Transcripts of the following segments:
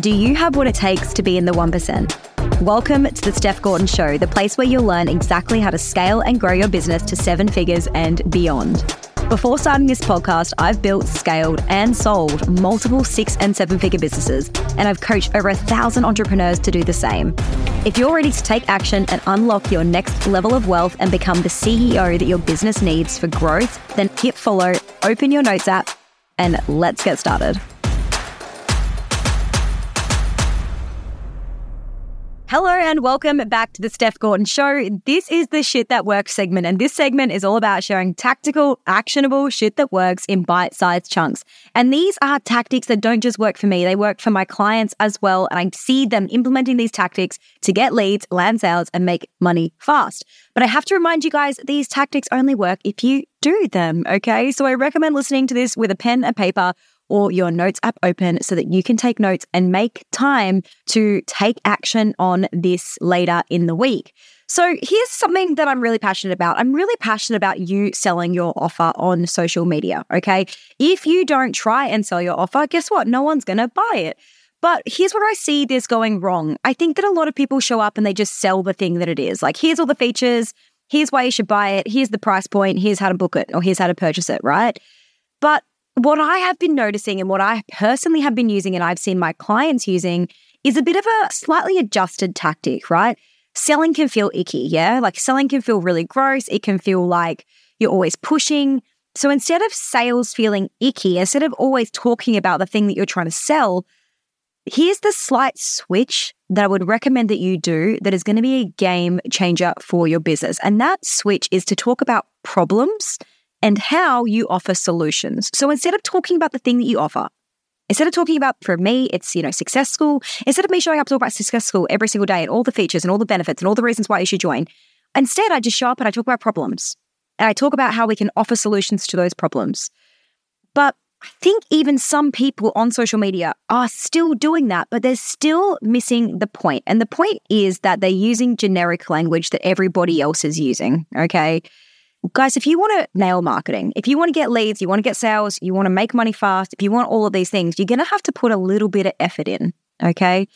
Do you have what it takes to be in the 1%? Welcome to the Steph Gorton Show, the place where you'll learn exactly how to scale and grow your business to seven figures and beyond. Before starting this podcast, I've built, scaled, and sold multiple six and seven figure businesses, and I've coached over a thousand entrepreneurs to do the same. If you're ready to take action and unlock your next level of wealth and become the CEO that your business needs for growth, then hit follow, open your notes app, and let's get started. Hello and welcome back to the Steph Gorton Show. This is the Shit That Works segment, and this segment is all about sharing tactical, actionable shit that works in bite sized chunks. And these are tactics that don't just work for me, they work for my clients as well. And I see them implementing these tactics to get leads, land sales, and make money fast. But I have to remind you guys, these tactics only work if you do them, okay? So I recommend listening to this with a pen and paper or your notes app open so that you can take notes and make time to take action on this later in the week. So, here's something that I'm really passionate about. I'm really passionate about you selling your offer on social media. Okay. If you don't try and sell your offer, guess what? No one's going to buy it. But here's where I see this going wrong. I think that a lot of people show up and they just sell the thing that it is. Like, here's all the features. Here's why you should buy it. Here's the price point. Here's how to book it or here's how to purchase it, right? But what I have been noticing and what I personally have been using and I've seen my clients using is a bit of a slightly adjusted tactic, right? Selling can feel icky, yeah? Like selling can feel really gross. It can feel like you're always pushing. So instead of sales feeling icky, instead of always talking about the thing that you're trying to sell, here's the slight switch that I would recommend that you do that is going to be a game changer for your business. And that switch is to talk about problems and how you offer solutions. So instead of talking about the thing that you offer, instead of talking about, for me, it's, you know, Success School, instead of me showing up to talk about Success School every single day and all the features and all the benefits and all the reasons why you should join, instead I just show up and I talk about problems. And I talk about how we can offer solutions to those problems. But I think even some people on social media are still doing that, but they're still missing the point. And the point is that they're using generic language that everybody else is using. Okay. Guys, if you want to nail marketing, if you want to get leads, you want to get sales, you want to make money fast, if you want all of these things, you're going to have to put a little bit of effort in. Okay.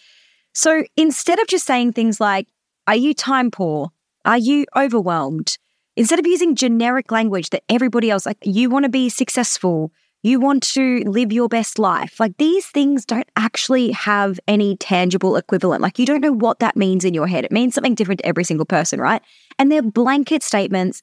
So instead of just saying things like, are you time poor? Are you overwhelmed? Instead of using generic language that everybody else, like you want to be successful, you want to live your best life, like these things don't actually have any tangible equivalent. Like you don't know what that means in your head. It means something different to every single person, right? And they're blanket statements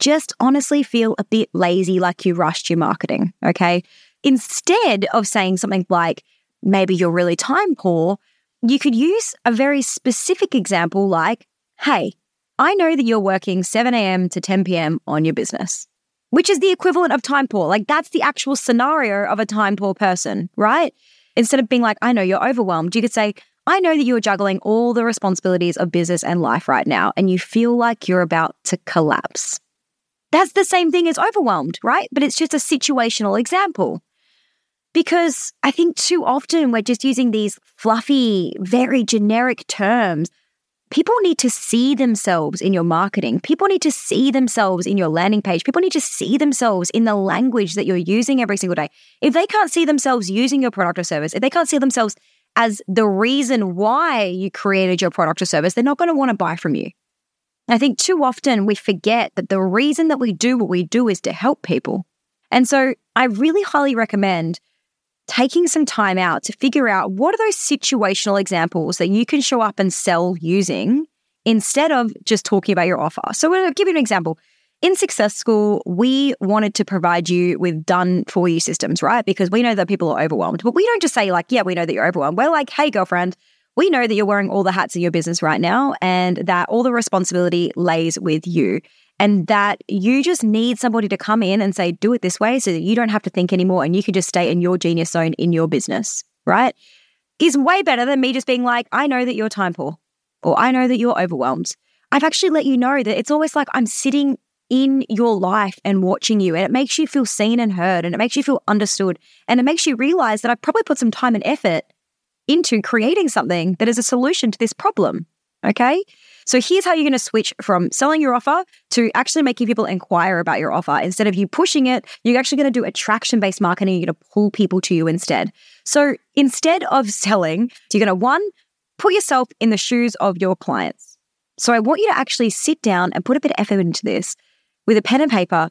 just honestly feel a bit lazy, like you rushed your marketing. Okay. Instead of saying something like, maybe you're really time poor, you could use a very specific example like, hey, I know that you're working 7 a.m. to 10 p.m. on your business, which is the equivalent of time poor. Like that's the actual scenario of a time poor person, right? Instead of being like, I know you're overwhelmed, you could say, I know that you are juggling all the responsibilities of business and life right now, and you feel like you're about to collapse. That's the same thing as overwhelmed, right? But it's just a situational example. Because I think too often we're just using these fluffy, very generic terms. People need to see themselves in your marketing. People need to see themselves in your landing page. People need to see themselves in the language that you're using every single day. If they can't see themselves using your product or service, if they can't see themselves as the reason why you created your product or service, they're not going to want to buy from you. I think too often we forget that the reason that we do what we do is to help people. And so I really highly recommend taking some time out to figure out what are those situational examples that you can show up and sell using instead of just talking about your offer. So I'll give you an example. In Success School, we wanted to provide you with done for you systems, right? Because we know that people are overwhelmed. But we don't just say, like, yeah, we know that you're overwhelmed. We're like, hey, girlfriend, we know that you're wearing all the hats in your business right now and that all the responsibility lays with you and that you just need somebody to come in and say, do it this way so that you don't have to think anymore and you can just stay in your genius zone in your business, right? Is way better than me just being like, I know that you're time poor or I know that you're overwhelmed. I've actually let you know that it's always like I'm sitting in your life and watching you and it makes you feel seen and heard and it makes you feel understood and it makes you realize that I've probably put some time and effort into creating something that is a solution to this problem. Okay. So here's how you're going to switch from selling your offer to actually making people inquire about your offer. Instead of you pushing it, you're actually going to do attraction based marketing. You're going to pull people to you instead. So instead of selling, you're going to one, put yourself in the shoes of your clients. So I want you to actually sit down and put a bit of effort into this with a pen and paper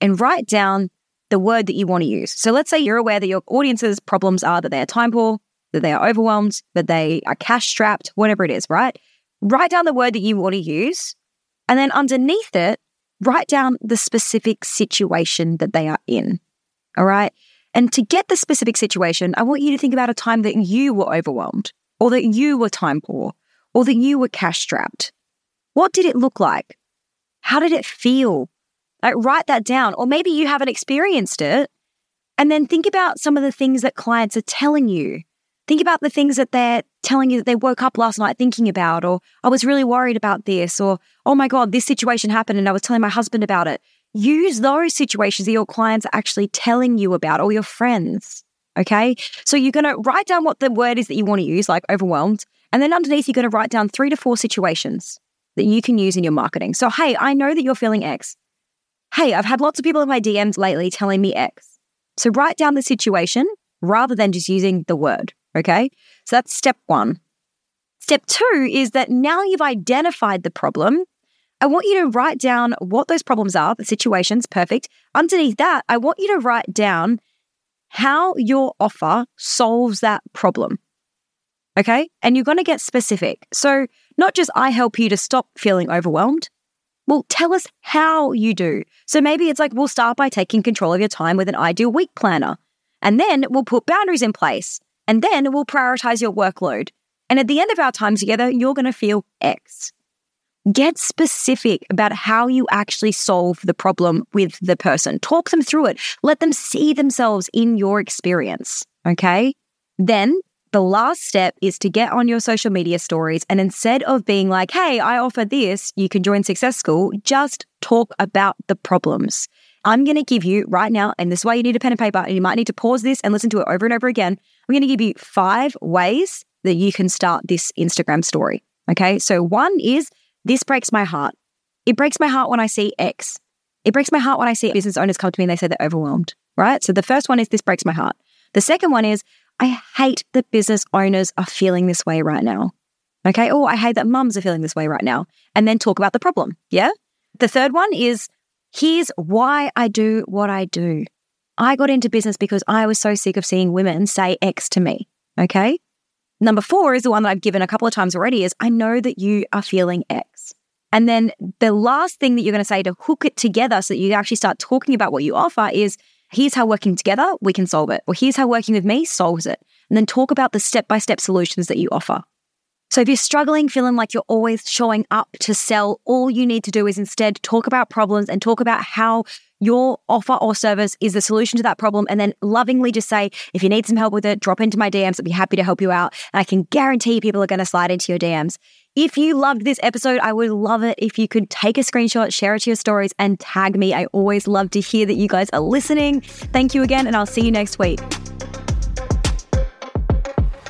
and write down the word that you want to use. So let's say you're aware that your audience's problems are that they are time poor, that they are overwhelmed, that they are cash strapped, whatever it is, right? Write down the word that you want to use. And then underneath it, write down the specific situation that they are in. All right. And to get the specific situation, I want you to think about a time that you were overwhelmed, or that you were time poor, or that you were cash strapped. What did it look like? How did it feel? Like, write that down. Or maybe you haven't experienced it. And then think about some of the things that clients are telling you. Think about the things that they're telling you that they woke up last night thinking about, or I was really worried about this, or oh my God, this situation happened and I was telling my husband about it. Use those situations that your clients are actually telling you about or your friends. Okay. So you're going to write down what the word is that you want to use, like overwhelmed. And then underneath, you're going to write down three to four situations that you can use in your marketing. So, hey, I know that you're feeling X. Hey, I've had lots of people in my DMs lately telling me X. So write down the situation rather than just using the word. Okay. So that's step one. Step two is that now you've identified the problem. I want you to write down what those problems are, the situations, perfect. Underneath that, I want you to write down how your offer solves that problem. Okay. And you're going to get specific. So, not just I help you to stop feeling overwhelmed. Well, tell us how you do. So maybe it's like we'll start by taking control of your time with an ideal week planner. And then we'll put boundaries in place. And then we'll prioritize your workload. And at the end of our time together, you're going to feel X. Get specific about how you actually solve the problem with the person. Talk them through it. Let them see themselves in your experience. Okay. Then the last step is to get on your social media stories and instead of being like, hey, I offer this, you can join Success School, just talk about the problems. I'm going to give you right now, and this is why you need a pen and paper, and you might need to pause this and listen to it over and over again. I'm going to give you five ways that you can start this Instagram story. Okay. So, one is this breaks my heart. It breaks my heart when I see X. It breaks my heart when I see business owners come to me and they say they're overwhelmed, right? So, the first one is this breaks my heart. The second one is I hate that business owners are feeling this way right now. Okay. Oh, I hate that mums are feeling this way right now. And then talk about the problem. Yeah. The third one is here's why I do what I do. I got into business because I was so sick of seeing women say X to me. Okay. Number four is the one that I've given a couple of times already is I know that you are feeling X. And then the last thing that you're going to say to hook it together so that you actually start talking about what you offer is here's how working together we can solve it, or here's how working with me solves it. And then talk about the step by step solutions that you offer. So if you're struggling, feeling like you're always showing up to sell, all you need to do is instead talk about problems and talk about how your offer or service is the solution to that problem. And then lovingly just say, if you need some help with it, drop into my DMs. I'd be happy to help you out. And I can guarantee people are going to slide into your DMs. If you loved this episode, I would love it if you could take a screenshot, share it to your stories, and tag me. I always love to hear that you guys are listening. Thank you again, and I'll see you next week.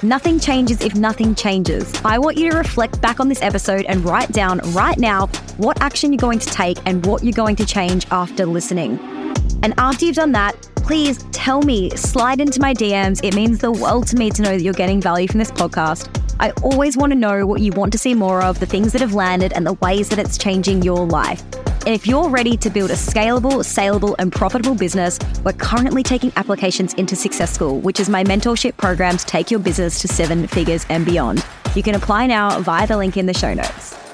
Nothing changes if nothing changes. I want you to reflect back on this episode and write down right now what action you're going to take and what you're going to change after listening. And after you've done that, please tell me, slide into my DMs. It means the world to me to know that you're getting value from this podcast. I always want to know what you want to see more of, the things that have landed, and the ways that it's changing your life. And if you're ready to build a scalable, saleable, and profitable business, we're currently taking applications into Success School, which is my mentorship program to take your business to seven figures and beyond. You can apply now via the link in the show notes.